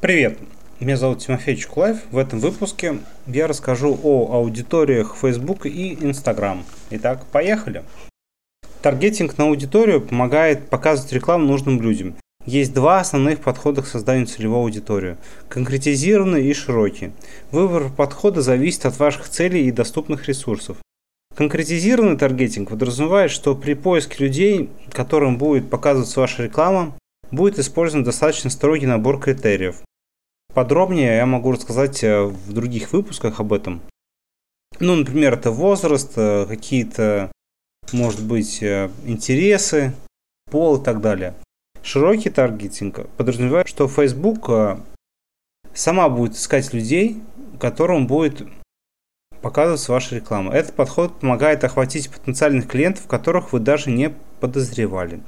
Привет, меня зовут Тимофей Чуклаев. В этом выпуске я расскажу о аудиториях Facebook и Instagram. Итак, поехали. Таргетинг на аудиторию помогает показывать рекламу нужным людям. Есть два основных подхода к созданию целевой аудитории – конкретизированный и широкий. Выбор подхода зависит от ваших целей и доступных ресурсов. Конкретизированный таргетинг подразумевает, что при поиске людей, которым будет показываться ваша реклама, будет использован достаточно строгий набор критериев. Подробнее я могу рассказать э, в других выпусках об этом. Ну, например, это возраст, э, какие-то, может быть, э, интересы, пол и так далее. Широкий таргетинг подразумевает, что Facebook сама будет искать людей, которым будет показываться ваша реклама. Этот подход помогает охватить потенциальных клиентов, которых вы даже не подозревали.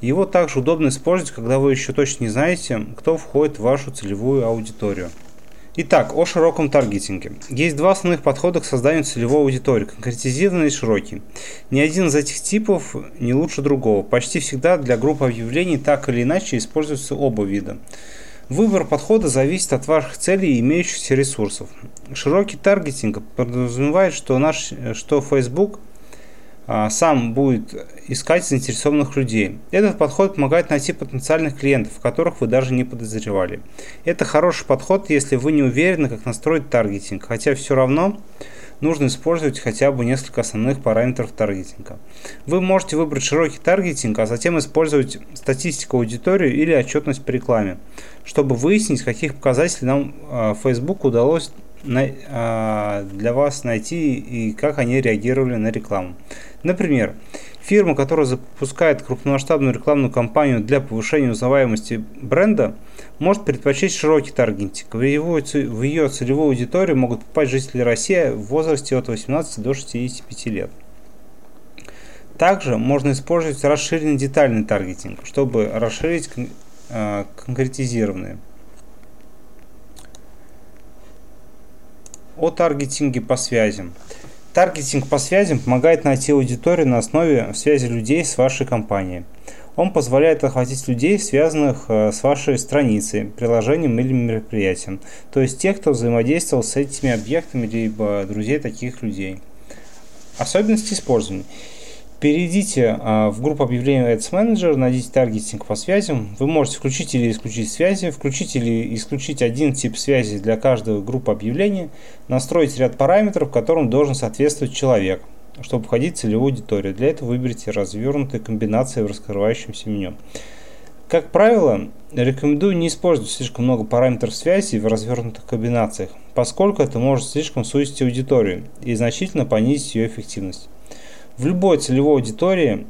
Его также удобно использовать, когда вы еще точно не знаете, кто входит в вашу целевую аудиторию. Итак, о широком таргетинге. Есть два основных подхода к созданию целевой аудитории – конкретизированный и широкий. Ни один из этих типов не лучше другого. Почти всегда для групп объявлений так или иначе используются оба вида. Выбор подхода зависит от ваших целей и имеющихся ресурсов. Широкий таргетинг подразумевает, что, наш, что Facebook – сам будет искать заинтересованных людей. Этот подход помогает найти потенциальных клиентов, которых вы даже не подозревали. Это хороший подход, если вы не уверены, как настроить таргетинг, хотя все равно нужно использовать хотя бы несколько основных параметров таргетинга. Вы можете выбрать широкий таргетинг, а затем использовать статистику аудитории или отчетность по рекламе, чтобы выяснить, каких показателей нам а, Facebook удалось а, для вас найти и как они реагировали на рекламу. Например, фирма, которая запускает крупномасштабную рекламную кампанию для повышения узнаваемости бренда, может предпочесть широкий таргетинг. В, его, в ее целевую аудиторию могут попасть жители России в возрасте от 18 до 65 лет. Также можно использовать расширенный детальный таргетинг, чтобы расширить э, конкретизированные. О таргетинге по связям. Таргетинг по связям помогает найти аудиторию на основе связи людей с вашей компанией. Он позволяет охватить людей, связанных э, с вашей страницей, приложением или мероприятием, то есть тех, кто взаимодействовал с этими объектами, либо друзей таких людей. Особенности использования. Перейдите а, в группу объявлений Ads Manager, найдите таргетинг по связям. Вы можете включить или исключить связи, включить или исключить один тип связи для каждой группы объявлений, настроить ряд параметров, которым должен соответствовать человек, чтобы входить в целевую аудиторию. Для этого выберите развернутые комбинации в раскрывающемся меню. Как правило, рекомендую не использовать слишком много параметров связи в развернутых комбинациях, поскольку это может слишком сузить аудиторию и значительно понизить ее эффективность. В любой целевой аудитории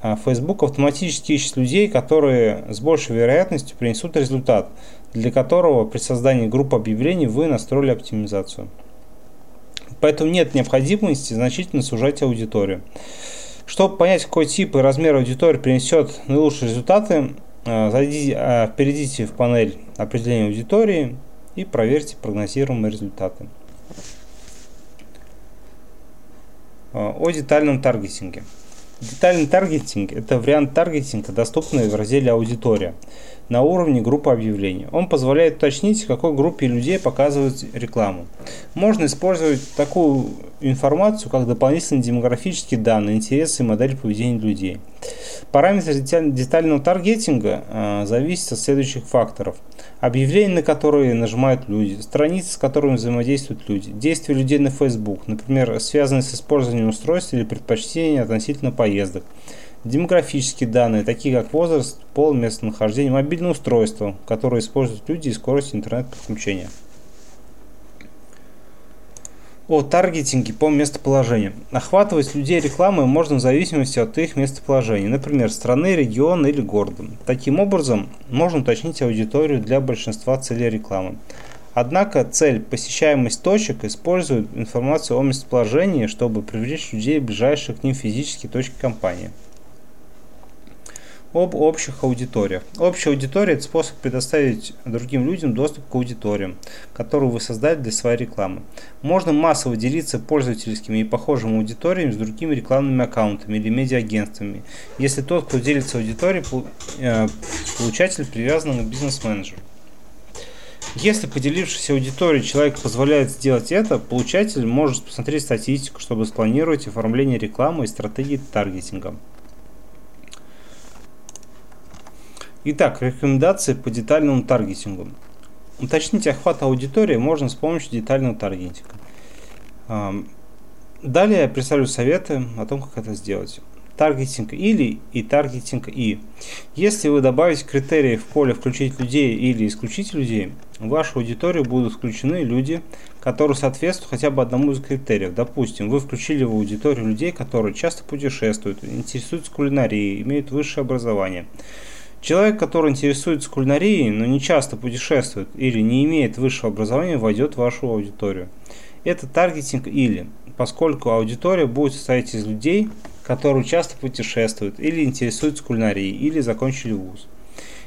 а, Facebook автоматически ищет людей, которые с большей вероятностью принесут результат, для которого при создании группы объявлений вы настроили оптимизацию. Поэтому нет необходимости значительно сужать аудиторию. Чтобы понять, какой тип и размер аудитории принесет наилучшие результаты, а, зайдите, а, перейдите в панель определения аудитории и проверьте прогнозируемые результаты. Э, о детальном таргетинге. Детальный таргетинг – это вариант таргетинга, доступный в разделе «Аудитория» на уровне группы объявлений. Он позволяет уточнить, какой группе людей показывать рекламу. Можно использовать такую информацию, как дополнительные демографические данные, интересы и модель поведения людей. Параметры детального таргетинга э, зависят от следующих факторов. Объявления, на которые нажимают люди, страницы, с которыми взаимодействуют люди, действия людей на Facebook, например, связанные с использованием устройств или предпочтения относительно поездок, демографические данные, такие как возраст, пол, местонахождение, мобильное устройство, которое используют люди и скорость интернет-подключения о таргетинге по местоположению. Охватывать людей рекламой можно в зависимости от их местоположения, например, страны, региона или города. Таким образом, можно уточнить аудиторию для большинства целей рекламы. Однако цель посещаемость точек использует информацию о местоположении, чтобы привлечь людей, ближайших к ним физические точки компании об общих аудиториях. Общая аудитория – это способ предоставить другим людям доступ к аудиториям, которую вы создали для своей рекламы. Можно массово делиться пользовательскими и похожими аудиториями с другими рекламными аккаунтами или медиа-агентствами, если тот, кто делится аудиторией, э, получатель привязан к бизнес-менеджеру. Если поделившийся аудиторией человек позволяет сделать это, получатель может посмотреть статистику, чтобы спланировать оформление рекламы и стратегии таргетинга. Итак, рекомендации по детальному таргетингу. Уточнить охват аудитории можно с помощью детального таргетинга. Далее я представлю советы о том, как это сделать. Таргетинг или и таргетинг и. Если вы добавите критерии в поле «включить людей» или «исключить людей», в вашу аудиторию будут включены люди, которые соответствуют хотя бы одному из критериев. Допустим, вы включили в аудиторию людей, которые часто путешествуют, интересуются кулинарией, имеют высшее образование. Человек, который интересуется кулинарией, но не часто путешествует или не имеет высшего образования, войдет в вашу аудиторию. Это таргетинг или, поскольку аудитория будет состоять из людей, которые часто путешествуют или интересуются кулинарией, или закончили вуз.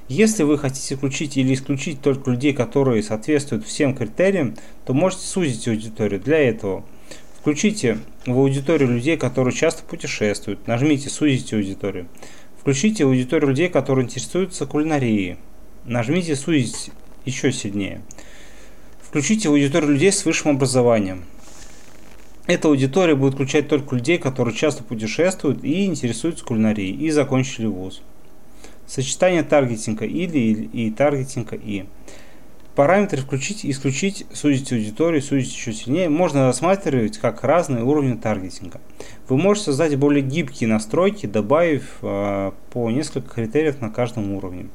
Если вы хотите включить или исключить только людей, которые соответствуют всем критериям, то можете сузить аудиторию. Для этого включите в аудиторию людей, которые часто путешествуют. Нажмите «Сузить аудиторию». Включите аудиторию людей, которые интересуются кулинарией. Нажмите «Сузить» еще сильнее. Включите аудиторию людей с высшим образованием. Эта аудитория будет включать только людей, которые часто путешествуют и интересуются кулинарией и закончили вуз. Сочетание таргетинга или и таргетинга и. Параметры включить исключить, сузить аудиторию, сузить еще сильнее, можно рассматривать как разные уровни таргетинга. Вы можете создать более гибкие настройки, добавив э, по несколько критериев на каждом уровне.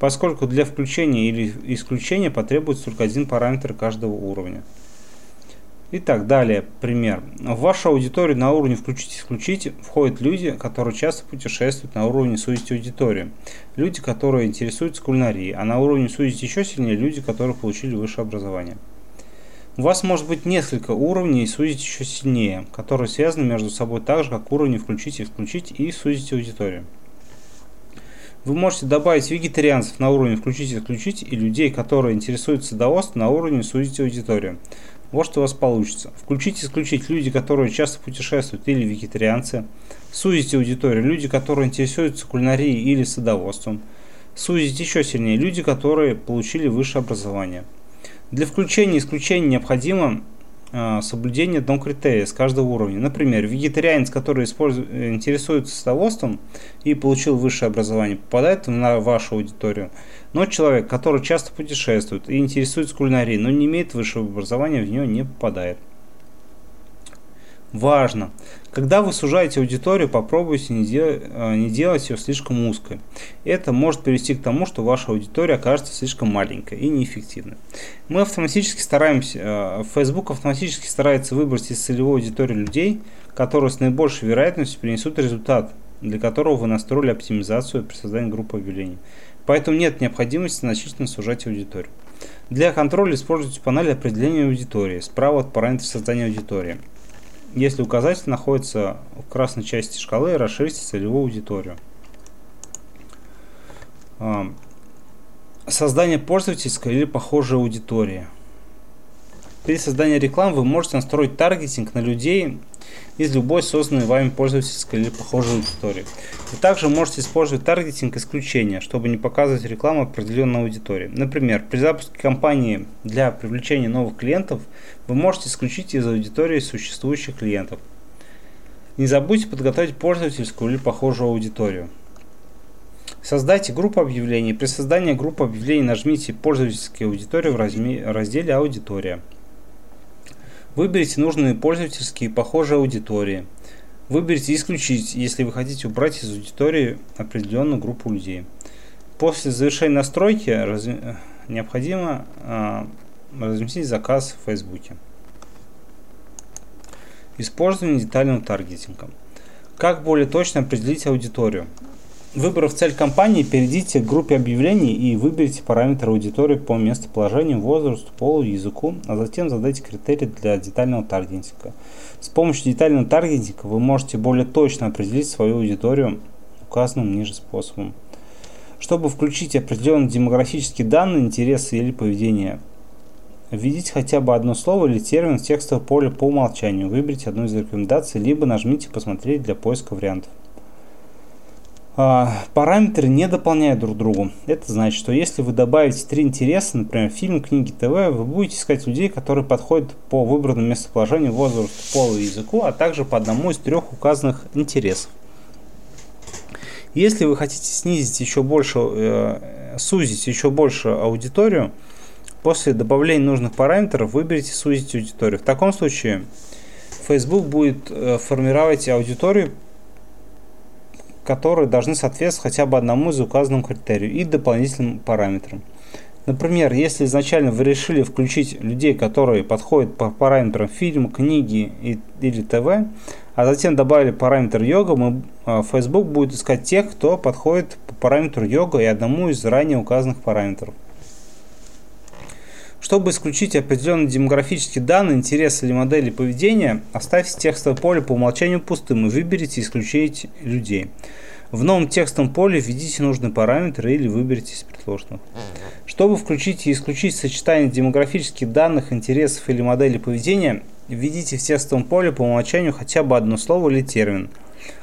Поскольку для включения или исключения потребуется только один параметр каждого уровня. Итак, далее пример. В вашу аудиторию на уровне «включить-исключить» входят люди, которые часто путешествуют на уровне «сузить аудиторию», люди, которые интересуются кулинарией, а на уровне «сузить еще сильнее» люди, которые получили высшее образование. У вас может быть несколько уровней «сузить еще сильнее», которые связаны между собой так же, как уровни «включить-исключить» и «сузить аудиторию». Вы можете добавить вегетарианцев на уровне «включить-исключить» и людей, которые интересуются садоводством на уровне «сузить аудиторию». Вот что у вас получится. Включить исключить люди, которые часто путешествуют или вегетарианцы. Сузить аудиторию люди, которые интересуются кулинарией или садоводством. Сузить еще сильнее люди, которые получили высшее образование. Для включения и исключения необходимо соблюдение одного критерия с каждого уровня. Например, вегетарианец, который э, интересуется садоводством и получил высшее образование, попадает на вашу аудиторию. Но человек, который часто путешествует и интересуется кулинарией, но не имеет высшего образования, в нее не попадает. Важно! Когда вы сужаете аудиторию, попробуйте не, дел э, не делать ее слишком узкой. Это может привести к тому, что ваша аудитория окажется слишком маленькой и неэффективной. Мы автоматически стараемся, э, Facebook автоматически старается выбрать из целевой аудитории людей, которые с наибольшей вероятностью принесут результат, для которого вы настроили оптимизацию при создании группы объявлений. Поэтому нет необходимости значительно сужать аудиторию. Для контроля используйте панель определения аудитории справа от параметра создания аудитории. Если указатель находится в красной части шкалы, расширьте целевую аудиторию. А, создание пользовательской или похожей аудитории. При создании рекламы вы можете настроить таргетинг на людей из любой созданной вами пользовательской или похожей аудитории. Вы также можете использовать таргетинг исключения, чтобы не показывать рекламу определенной аудитории. Например, при запуске кампании для привлечения новых клиентов вы можете исключить из аудитории существующих клиентов. Не забудьте подготовить пользовательскую или похожую аудиторию. Создайте группу объявлений. При создании группы объявлений нажмите «Пользовательские аудитории» в разделе «Аудитория». Выберите нужные пользовательские похожие аудитории. Выберите «Исключить», если вы хотите убрать из аудитории определенную группу людей. После завершения настройки раз... необходимо э, разместить заказ в Facebook. Использование детального таргетинга. Как более точно определить аудиторию? Выбрав цель компании, перейдите к группе объявлений и выберите параметры аудитории по местоположению, возрасту, полу, языку, а затем задайте критерии для детального таргетинга. С помощью детального таргетинга вы можете более точно определить свою аудиторию указанным ниже способом. Чтобы включить определенные демографические данные, интересы или поведение, введите хотя бы одно слово или термин в текстовое поле по умолчанию. Выберите одну из рекомендаций, либо нажмите «Посмотреть для поиска вариантов». А, параметры не дополняют друг другу. Это значит, что если вы добавите три интереса, например, фильм, книги, ТВ, вы будете искать людей, которые подходят по выбранному местоположению, возрасту, полу и языку, а также по одному из трех указанных интересов. Если вы хотите снизить еще больше, э, сузить еще больше аудиторию, после добавления нужных параметров выберите сузить аудиторию. В таком случае Facebook будет э, формировать аудиторию которые должны соответствовать хотя бы одному из указанных критериев и дополнительным параметрам. Например, если изначально вы решили включить людей, которые подходят по параметрам фильма, книги и, или ТВ, а затем добавили параметр йога, мы, а, Facebook будет искать тех, кто подходит по параметру йога и одному из ранее указанных параметров. Чтобы исключить определенные демографические данные, интересы или модели поведения, оставьте текстовое поле по умолчанию пустым и выберите исключить людей. В новом текстовом поле введите нужный параметр или выберите из предложенных. Чтобы включить и исключить сочетание демографических данных, интересов или модели поведения, введите в текстовом поле по умолчанию хотя бы одно слово или термин,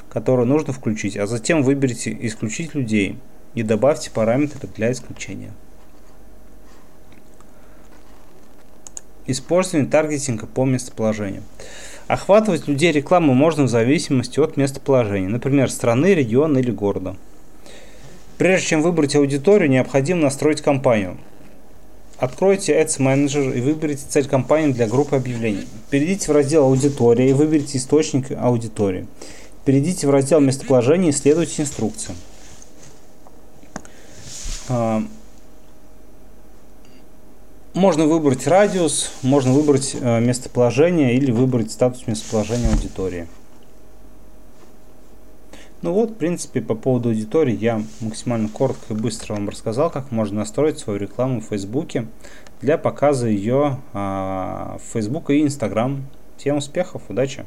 который нужно включить, а затем выберите «Исключить людей» и добавьте параметры для исключения. Использование таргетинга по местоположению. Охватывать людей рекламой можно в зависимости от местоположения, например, страны, региона или города. Прежде чем выбрать аудиторию, необходимо настроить кампанию. Откройте Ads Manager и выберите цель кампании для группы объявлений. Перейдите в раздел «Аудитория» и выберите источник аудитории. Перейдите в раздел «Местоположение» и следуйте инструкциям. Можно выбрать радиус, можно выбрать э, местоположение или выбрать статус местоположения аудитории. Ну вот, в принципе, по поводу аудитории я максимально коротко и быстро вам рассказал, как можно настроить свою рекламу в Фейсбуке для показа ее а, в Facebook и Instagram. Всем успехов, удачи!